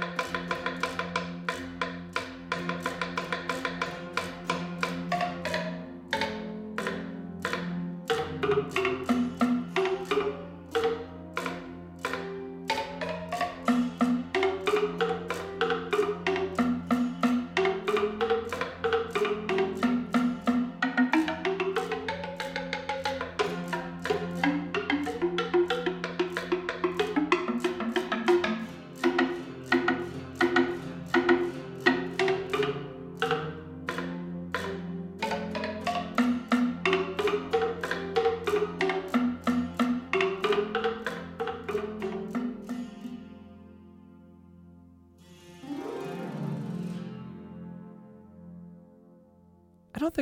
don't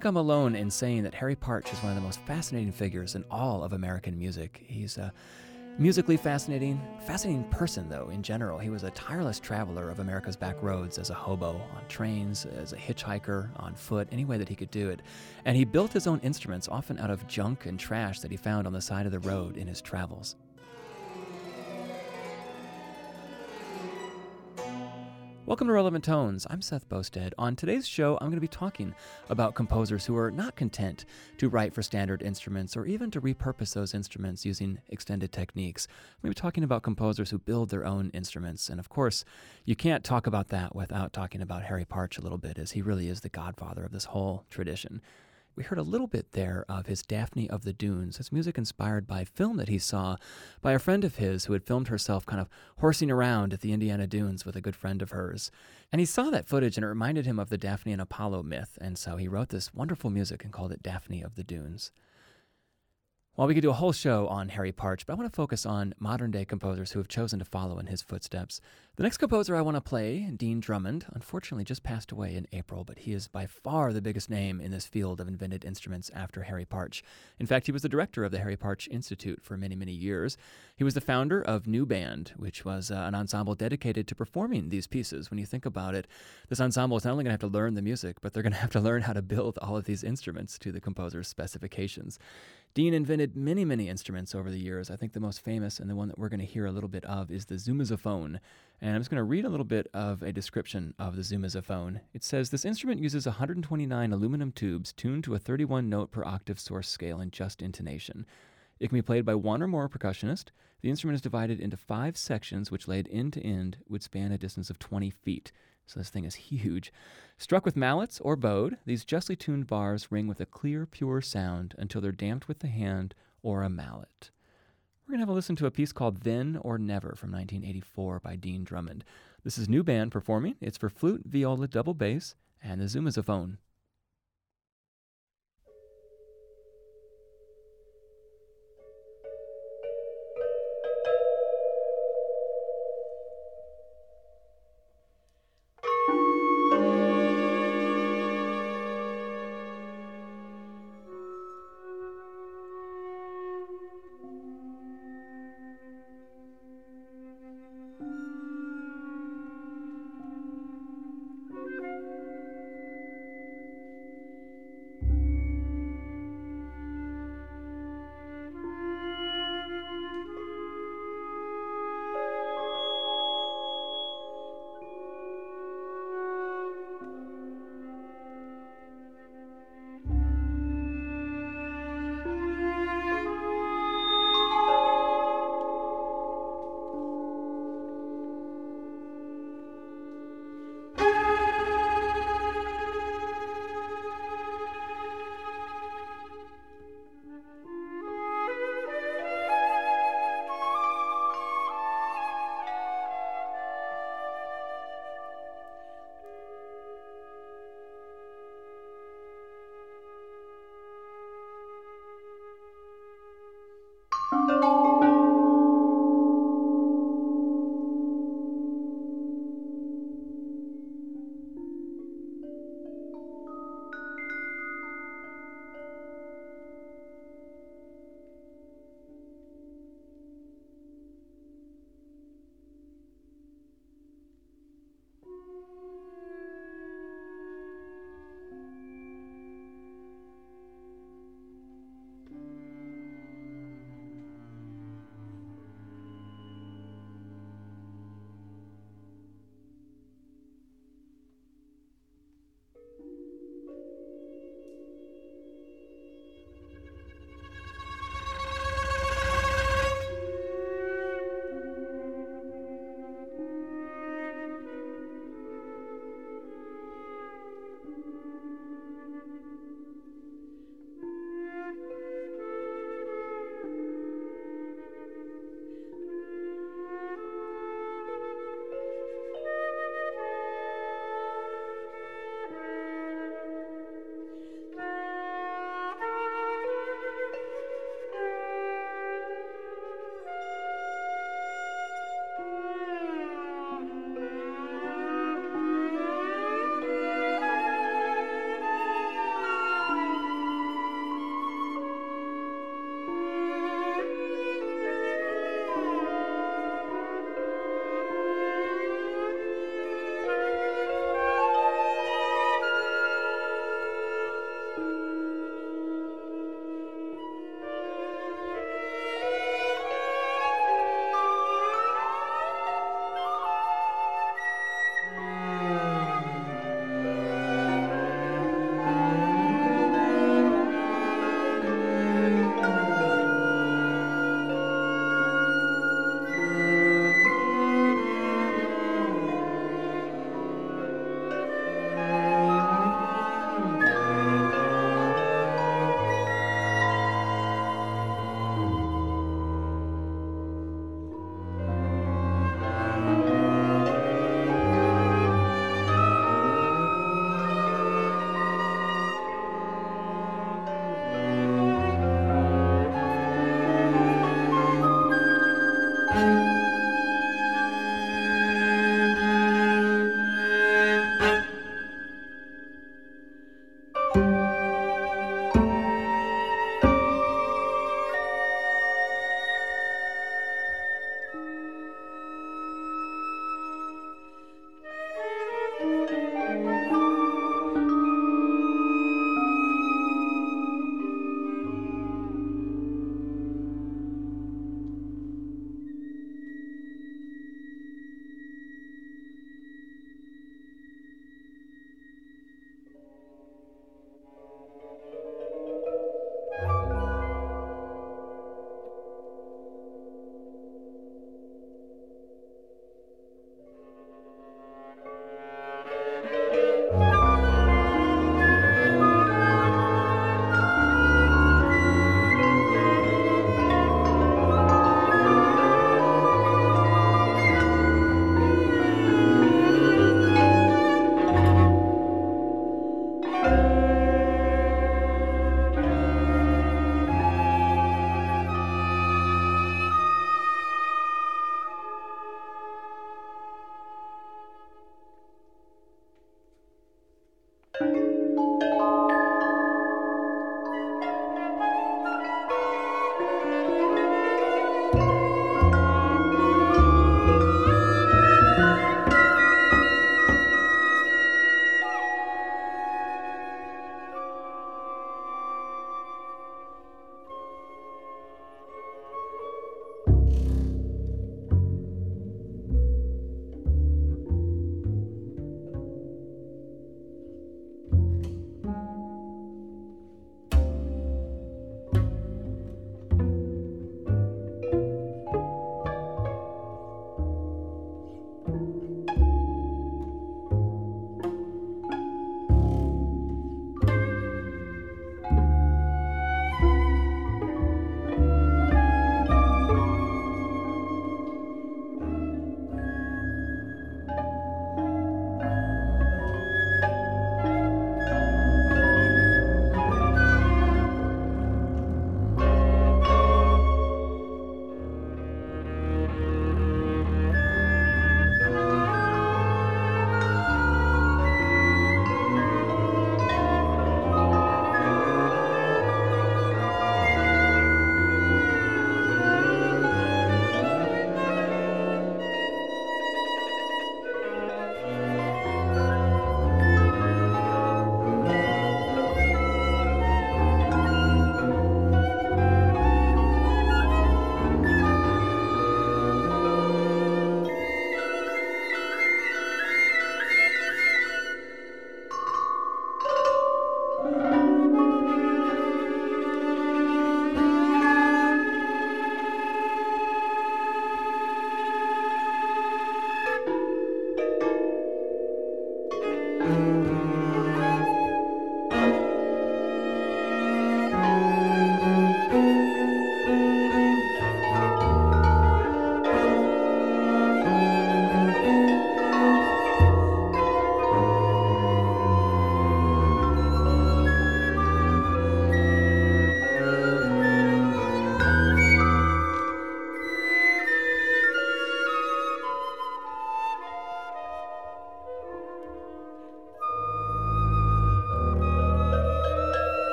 think I'm alone in saying that Harry Partch is one of the most fascinating figures in all of American music. He's a musically fascinating, fascinating person, though, in general. He was a tireless traveler of America's back roads as a hobo, on trains, as a hitchhiker, on foot, any way that he could do it. And he built his own instruments, often out of junk and trash that he found on the side of the road in his travels. Welcome to Relevant Tones. I'm Seth Boustead. On today's show, I'm going to be talking about composers who are not content to write for standard instruments or even to repurpose those instruments using extended techniques. I'm going to be talking about composers who build their own instruments. And of course, you can't talk about that without talking about Harry Partch a little bit, as he really is the godfather of this whole tradition. We heard a little bit there of his Daphne of the Dunes. It's music inspired by film that he saw by a friend of his who had filmed herself kind of horsing around at the Indiana Dunes with a good friend of hers. And he saw that footage and it reminded him of the Daphne and Apollo myth. And so he wrote this wonderful music and called it Daphne of the Dunes. Well, we could do a whole show on Harry Partch, but I want to focus on modern day composers who have chosen to follow in his footsteps. The next composer I want to play, Dean Drummond, unfortunately just passed away in April, but he is by far the biggest name in this field of invented instruments after Harry Partch. In fact, he was the director of the Harry Partch Institute for many, many years. He was the founder of New Band, which was uh, an ensemble dedicated to performing these pieces. When you think about it, this ensemble is not only going to have to learn the music, but they're going to have to learn how to build all of these instruments to the composer's specifications. Dean invented many, many instruments over the years. I think the most famous and the one that we're going to hear a little bit of is the Zoomoozophone. And I'm just going to read a little bit of a description of the Zoomoozophone. It says this instrument uses 129 aluminum tubes tuned to a 31 note per octave source scale in just intonation. It can be played by one or more percussionists. The instrument is divided into five sections, which laid end to end would span a distance of 20 feet. So this thing is huge. Struck with mallets or bowed, these justly tuned bars ring with a clear, pure sound until they're damped with the hand or a mallet. We're going to have a listen to a piece called Then or Never from 1984 by Dean Drummond. This is new band performing. It's for flute, viola, double bass, and the Zoomoozophone.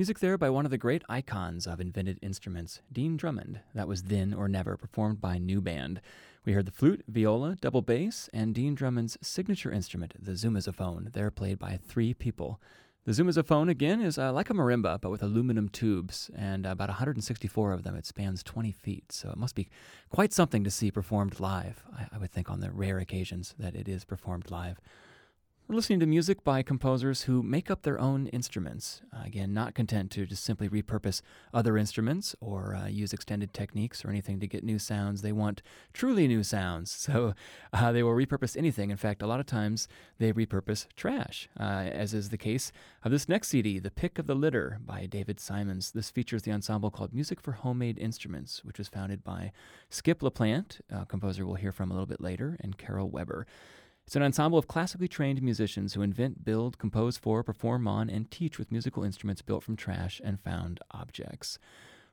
Music there by one of the great icons of invented instruments, Dean Drummond. That was Then or Never, performed by New Band. We heard the flute, viola, double bass, and Dean Drummond's signature instrument, the zoomoozophone. They're played by three people. The zoomoozophone, again, is uh, like a marimba, but with aluminum tubes, and about 164 of them. It spans 20 feet, so it must be quite something to see performed live, I, I would think, on the rare occasions that it is performed live. We're listening to music by composers who make up their own instruments. Uh, again, not content to just simply repurpose other instruments or uh, use extended techniques or anything to get new sounds. They want truly new sounds. So uh, they will repurpose anything. In fact, a lot of times they repurpose trash, uh, as is the case of this next CD, The Pick of the Litter by David Simons. This features the ensemble called Music for Homemade Instruments, which was founded by Skip LaPlante, a composer we'll hear from a little bit later, and Carol Weber. It's an ensemble of classically trained musicians who invent, build, compose for, perform on, and teach with musical instruments built from trash and found objects.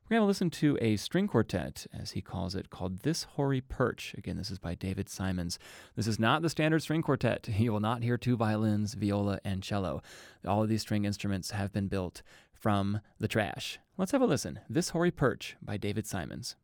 We're going to listen to a string quartet, as he calls it, called This Hoary Perch. Again, this is by David Simons. This is not the standard string quartet. You will not hear two violins, viola, and cello. All of these string instruments have been built from the trash. Let's have a listen. This Hoary Perch by David Simons.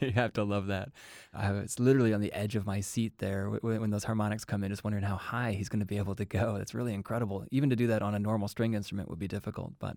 you have to love that. I was literally on the edge of my seat there when, when those harmonics come in, just wondering how high he's going to be able to go. That's really incredible. Even to do that on a normal string instrument would be difficult, but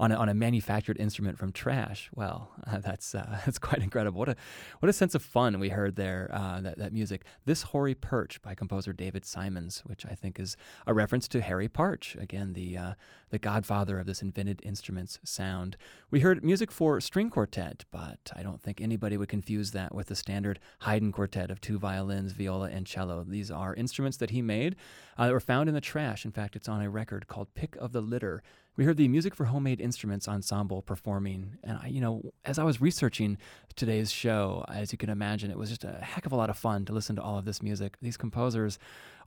on a, on a manufactured instrument from trash, well, uh, that's uh, that's quite incredible. What a what a sense of fun we heard there. Uh, that that music. This Hoary Perch by composer David Simons, which I think is a reference to Harry Partch, again the uh, the godfather of this invented instruments sound. We heard music for string quartet, but I don't think anybody would confuse that with the standard Haydn quartet of two violins, viola, and cello. These are instruments that he made uh, that were found in the trash. In fact, it's on a record called Pick of the Litter. We heard the Music for Homemade Instruments ensemble performing. And, I, you know, as I was researching today's show, as you can imagine, it was just a heck of a lot of fun to listen to all of this music. These composers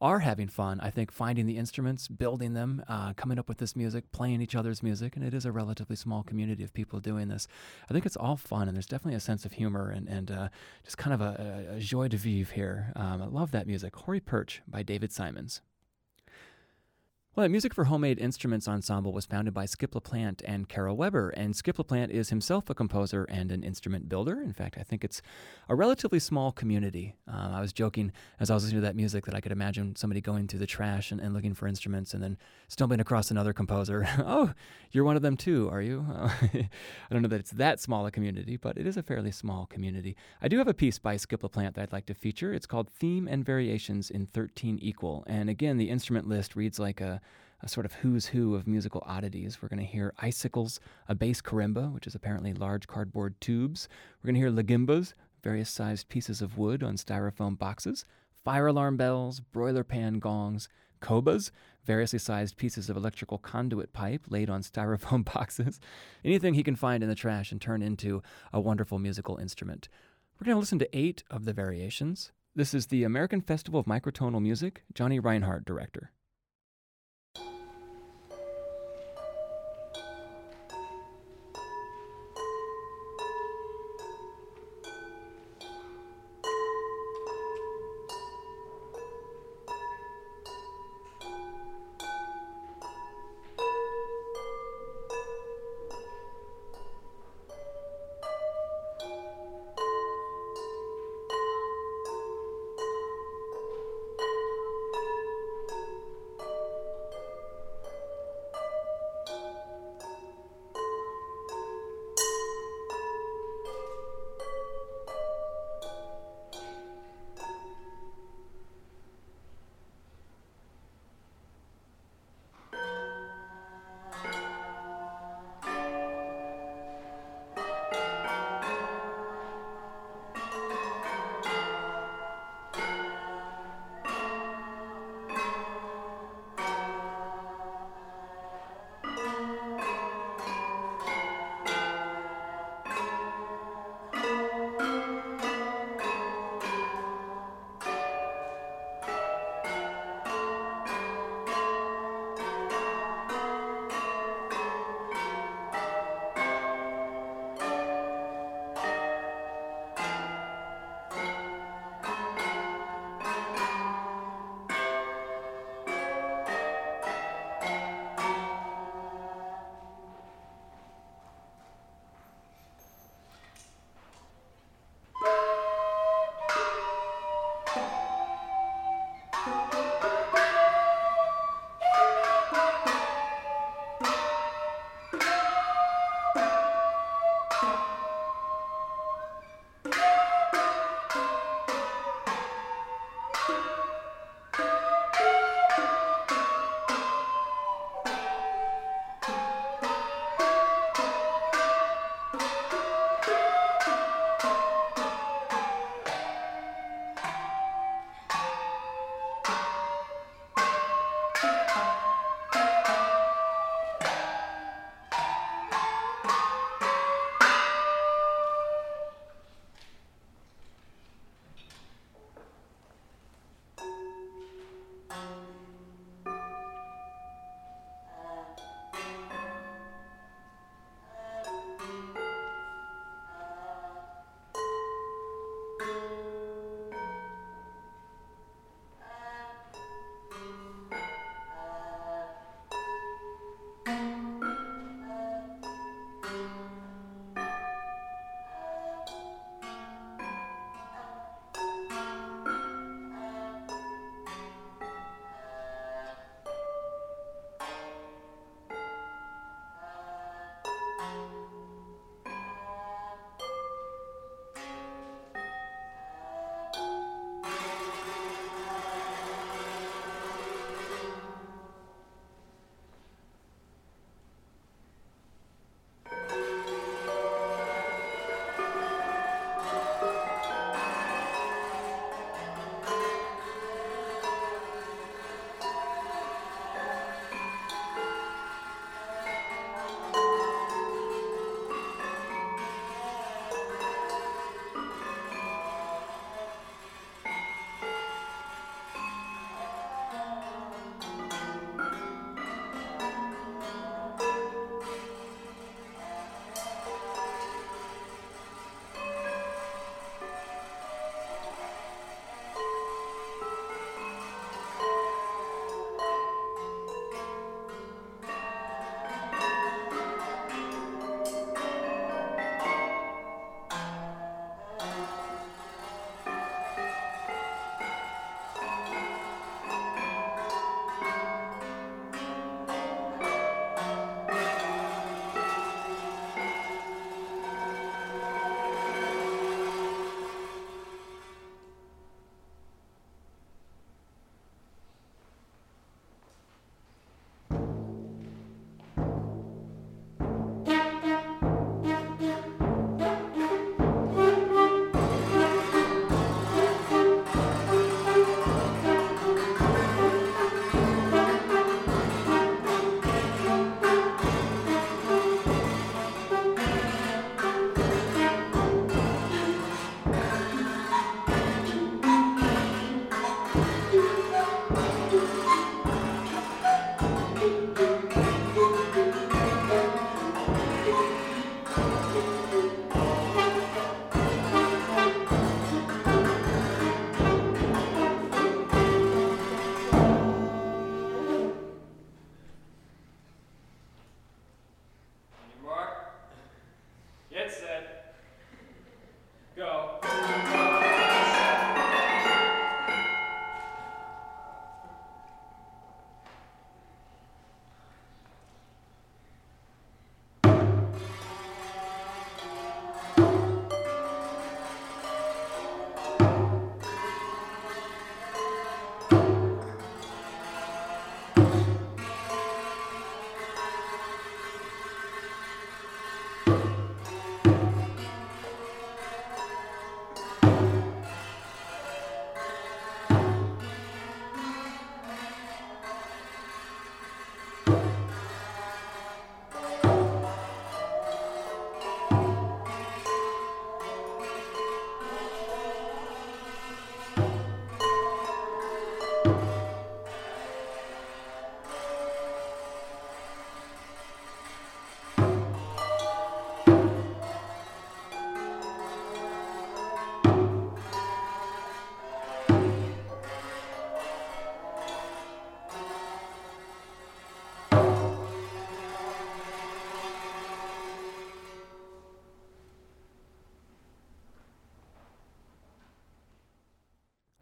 are having fun, I think, finding the instruments, building them, uh, coming up with this music, playing each other's music. And it is a relatively small community of people doing this. I think it's all fun, and there's definitely a sense of humor and, and uh, just kind of a, a, joie de vivre here. Um, I love that music. Hoary Perch by David Simons. Well, the Music for Homemade Instruments Ensemble was founded by Skip LaPlante and Carol Weber, and Skip LaPlante is himself a composer and an instrument builder. In fact, I think it's a relatively small community. Uh, I was joking as I was listening to that music that I could imagine somebody going through the trash and, and looking for instruments and then stumbling across another composer. oh, you're one of them too, are you? I don't know that it's that small a community, but it is a fairly small community. I do have a piece by Skip LaPlante that I'd like to feature. It's called Theme and Variations in 13 Equal. And again, the instrument list reads like a a sort of who's who of musical oddities. We're going to hear icicles, a bass karimba, which is apparently large cardboard tubes. We're going to hear lagimbas, various sized pieces of wood on styrofoam boxes, fire alarm bells, broiler pan gongs, kobas, variously sized pieces of electrical conduit pipe laid on styrofoam boxes, anything he can find in the trash and turn into a wonderful musical instrument. We're going to listen to eight of the variations. This is the American Festival of Microtonal Music, Johnny Reinhard, director.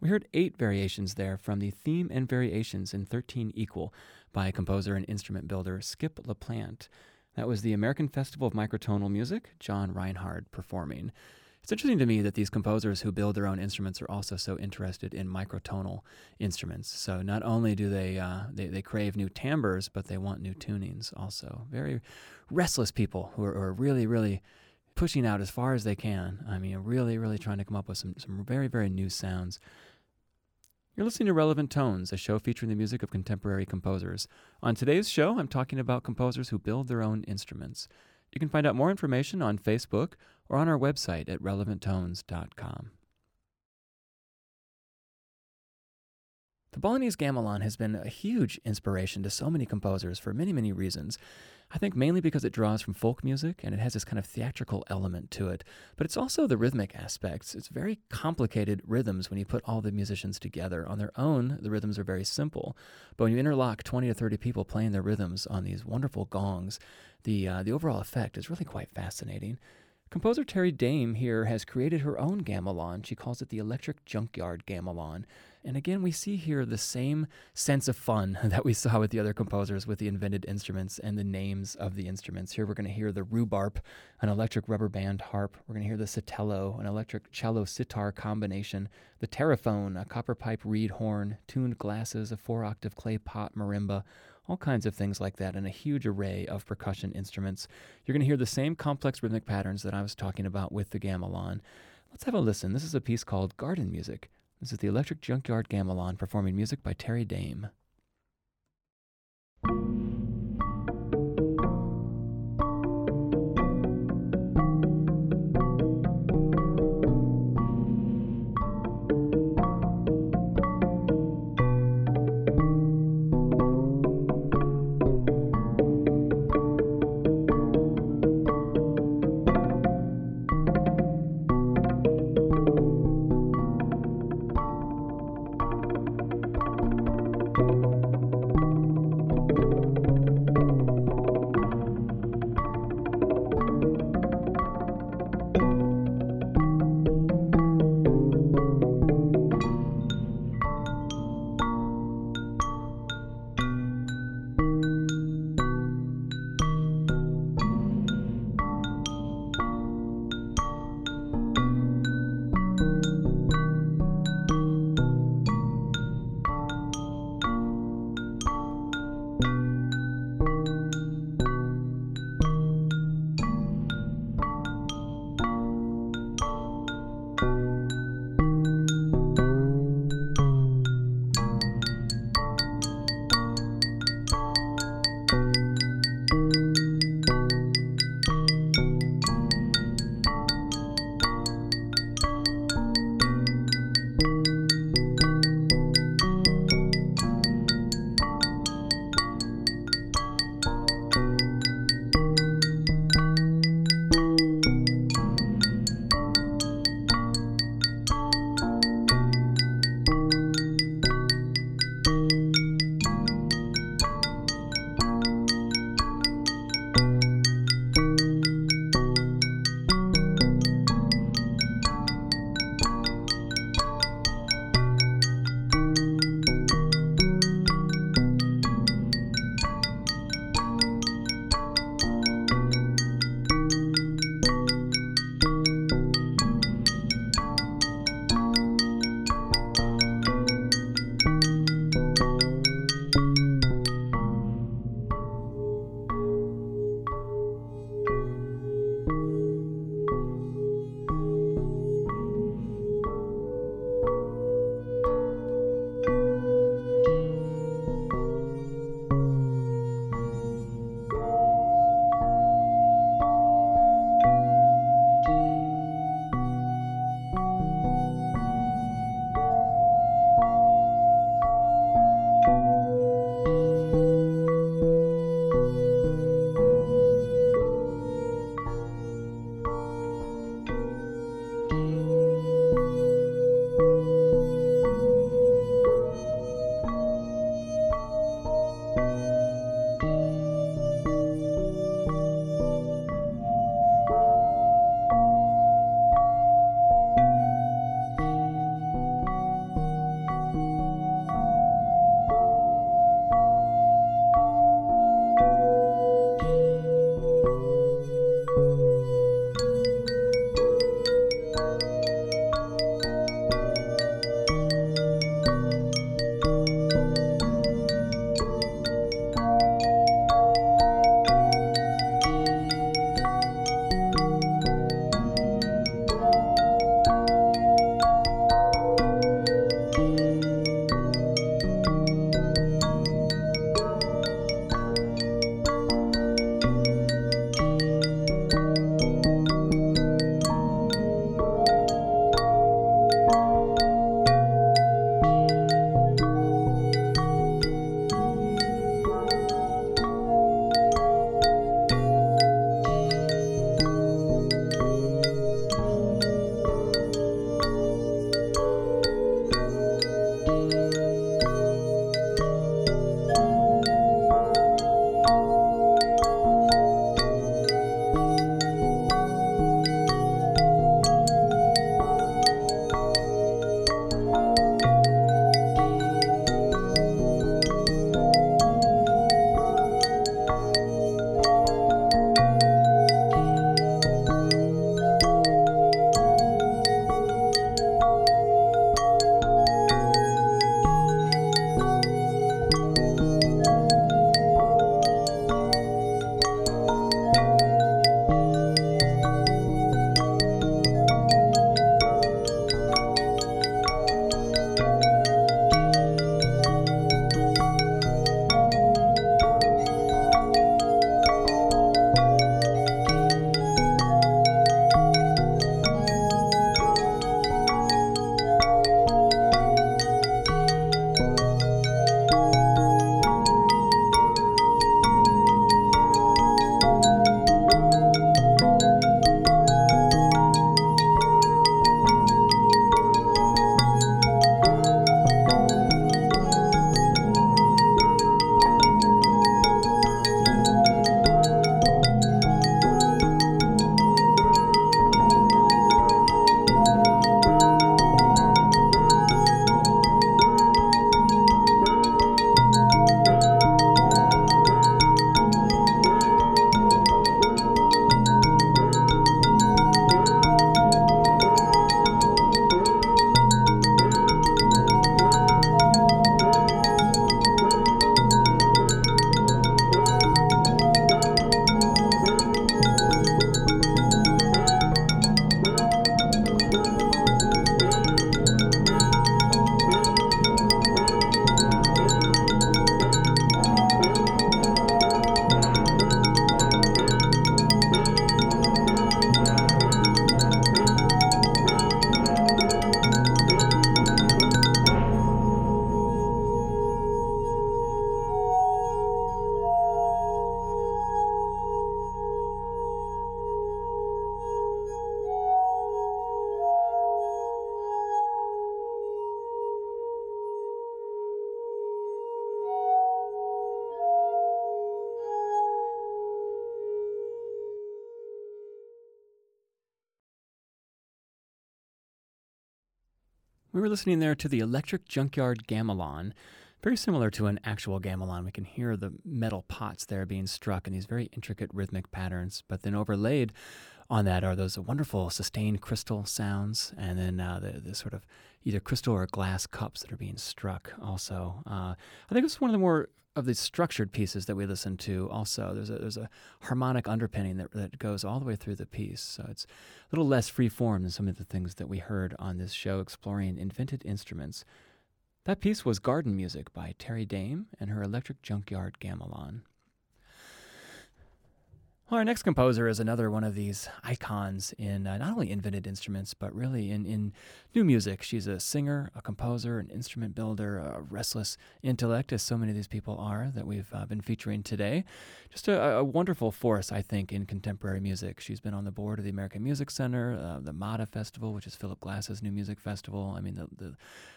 We heard eight variations there from the theme and variations in 13 Equal by composer and instrument builder Skip LaPlante. That was the American Festival of Microtonal Music, John Reinhard performing. It's interesting to me that these composers who build their own instruments are also so interested in microtonal instruments. So not only do they, uh, they, they crave new timbres, but they want new tunings also. Very restless people who are, are really, really pushing out as far as they can. I mean, really, really trying to come up with some, some very, very new sounds. You're listening to Relevant Tones, a show featuring the music of contemporary composers. On today's show, I'm talking about composers who build their own instruments. You can find out more information on Facebook or on our website at relevanttones.com. The Balinese gamelan has been a huge inspiration to so many composers for many, many reasons. I think mainly because it draws from folk music and it has this kind of theatrical element to it. But it's also the rhythmic aspects. It's very complicated rhythms when you put all the musicians together. On their own, the rhythms are very simple. But when you interlock 20 to 30 people playing their rhythms on these wonderful gongs, the, uh, the overall effect is really quite fascinating. Composer Terry Dame here has created her own gamelan. She calls it the Electric Junkyard Gamelan. And again, we see here the same sense of fun that we saw with the other composers with the invented instruments and the names of the instruments. Here we're going to hear the rhubarb, an electric rubber band harp. We're going to hear the sitello, an electric cello sitar combination, the terraphone, a copper pipe reed horn, tuned glasses, a four octave clay pot marimba, all kinds of things like that, and a huge array of percussion instruments. You're going to hear the same complex rhythmic patterns that I was talking about with the gamelan. Let's have a listen. This is a piece called Garden Music. This is the Electric Junkyard Gamelan performing music by Terry Dame. Listening there to the Electric Junkyard Gamelan, very similar to an actual gamelan. We can hear the metal pots there being struck in these very intricate rhythmic patterns, but then overlaid on that are those wonderful sustained crystal sounds, and then uh, the, the sort of either crystal or glass cups that are being struck also. Uh, I think it's one of the more of the structured pieces that we listen to also. There's a there's a harmonic underpinning that, that goes all the way through the piece so it's a little less free form than some of the things that we heard on this show exploring invented instruments. That piece was garden music by terry dame and her electric junkyard gamelan well, our next composer is another one of these icons in uh, not only invented instruments, but really in, in new music. She's a singer, a composer, an instrument builder, a restless intellect, as so many of these people are that we've uh, been featuring today. Just a, a, wonderful force, I think, in contemporary music. She's been on the board of the American Music Center, uh, the MATA Festival, which is Philip Glass's new music festival. I mean, the, the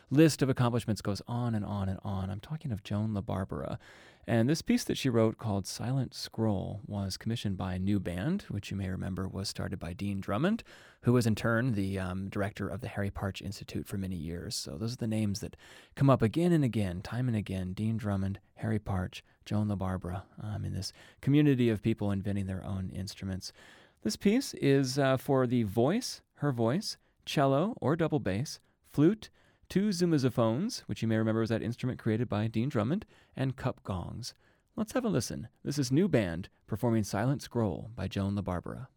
list of accomplishments goes on and on and on. I'm talking of Joan La Barbara. And this piece that she wrote called Silent Scroll was commissioned by a new band, which you may remember was started by Dean Drummond, who was in turn the um, director of the Harry Partch Institute for many years. So those are the names that come up again and again, time and again Dean Drummond, Harry Partch, Joan La Barbara, um, in this community of people inventing their own instruments. This piece is uh, for the voice, her voice, cello or double bass, flute, two zoomoozophones, which you may remember was that instrument created by Dean Drummond, and cup gongs. Let's have a listen. This is New Band performing Silent Scroll by Joan La Barbara.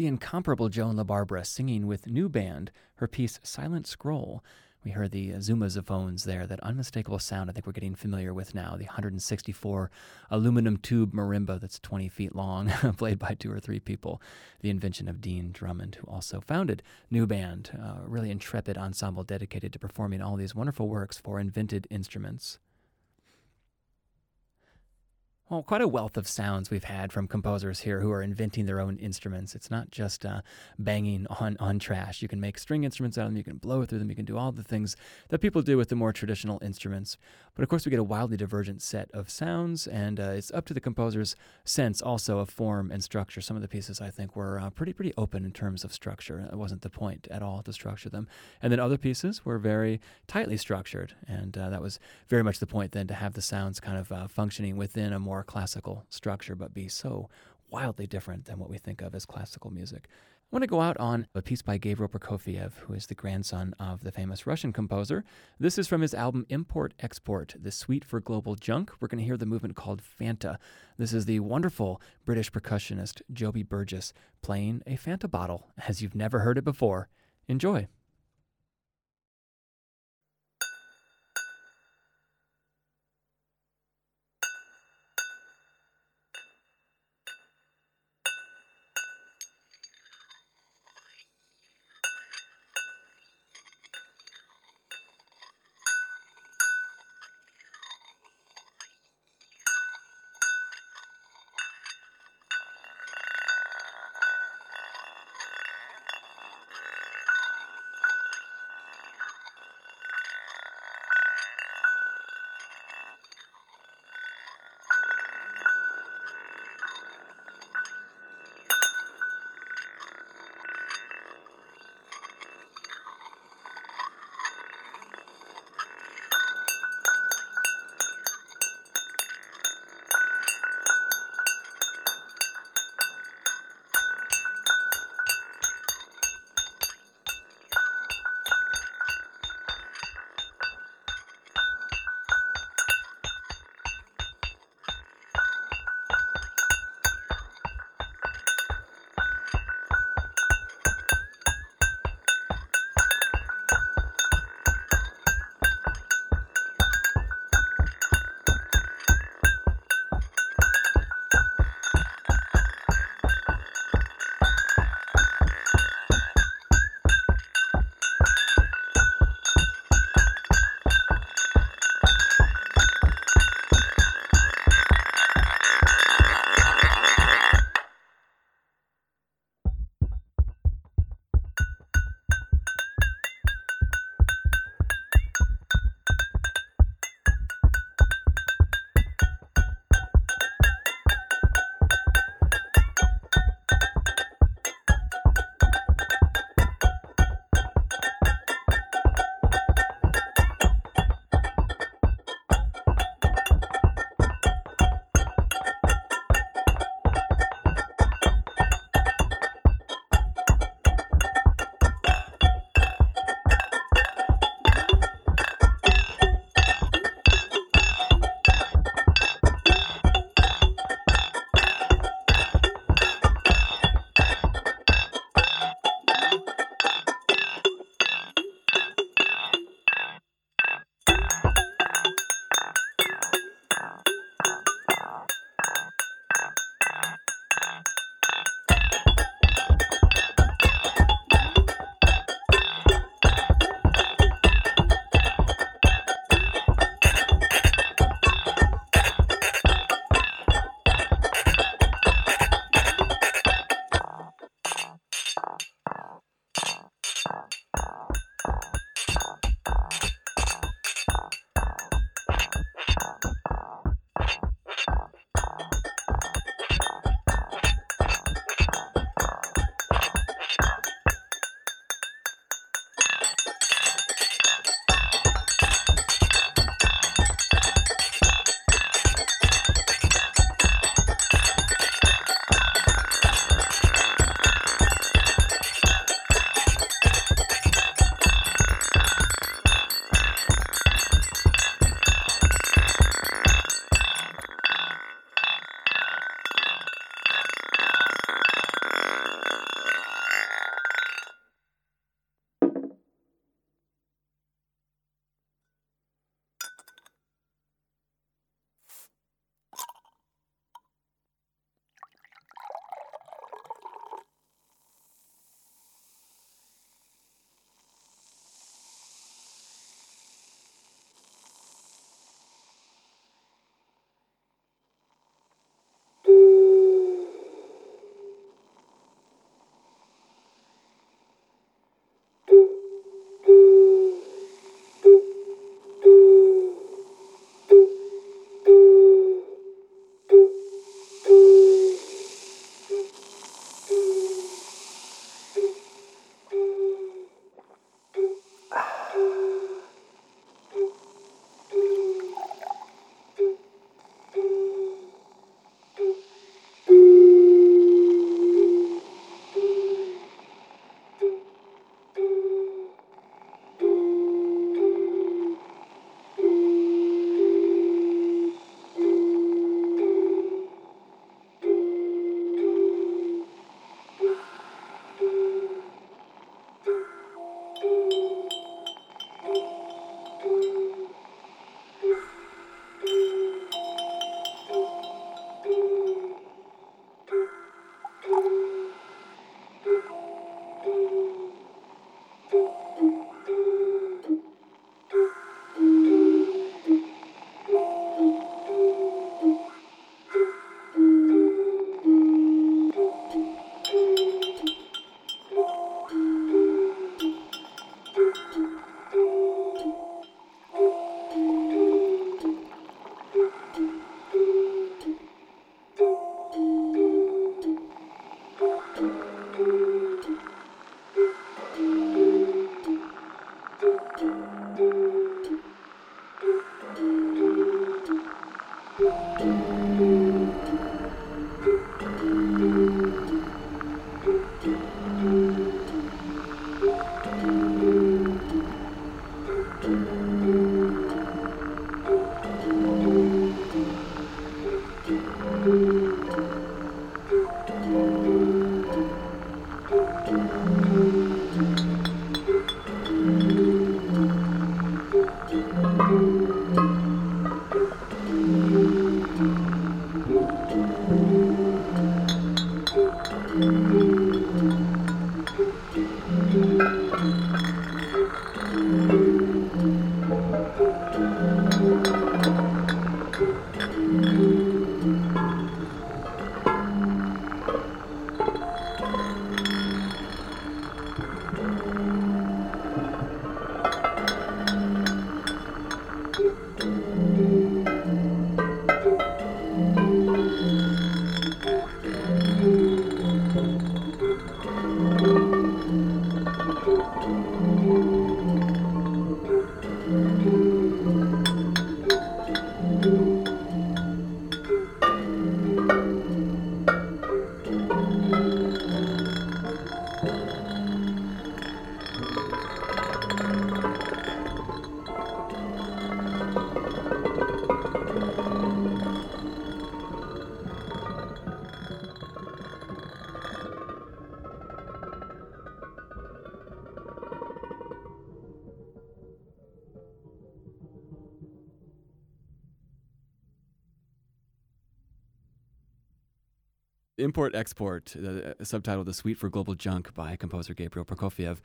The incomparable Joan La Barbara singing with new band her piece Silent Scroll. We heard the Zoomoozophones there, that unmistakable sound I think we're getting familiar with now, the 164 aluminum tube marimba that's 20 feet long, played by two or three people, the invention of Dean Drummond, who also founded New Band, a really intrepid ensemble dedicated to performing all these wonderful works for invented instruments. Well, quite a wealth of sounds we've had from composers here who are inventing their own instruments. It's not just uh, banging on, on trash. You can make string instruments out of them, you can blow through them, you can do all the things that people do with the more traditional instruments. But of course, we get a wildly divergent set of sounds, and uh, it's up to the composer's sense also of form and structure. Some of the pieces I think were uh, pretty, pretty open in terms of structure. It wasn't the point at all to structure them. And then other pieces were very tightly structured, and uh, that was very much the point then to have the sounds kind of uh, functioning within a more more classical structure, but be so wildly different than what we think of as classical music. I want to go out on a piece by Gabriel Prokofiev, who is the grandson of the famous Russian composer. This is from his album Import Export, The Suite for Global Junk. We're going to hear the movement called Fanta. This is the wonderful British percussionist Joby Burgess playing a Fanta bottle as you've never heard it before. Enjoy. Import Export, the uh, subtitle The Suite for Global Junk by composer Gabriel Prokofiev.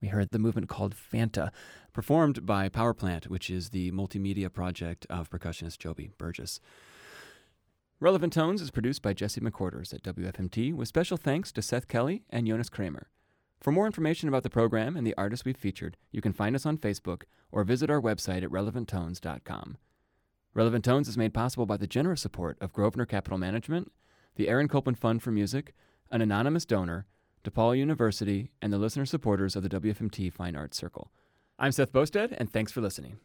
We heard the movement called Fanta, performed by Power Plant, which is the multimedia project of percussionist Joby Burgess. Relevant Tones is produced by Jesse McQuarters at WFMT, with special thanks to Seth Kelly and Jonas Kramer. For more information about the program and the artists we've featured, you can find us on Facebook or visit our website at relevanttones.com. Relevant Tones is made possible by the generous support of Grosvenor Capital Management the Aaron Copland Fund for Music, an anonymous donor, DePaul University, and the listener supporters of the WFMT Fine Arts Circle. I'm Seth Boustead, and thanks for listening.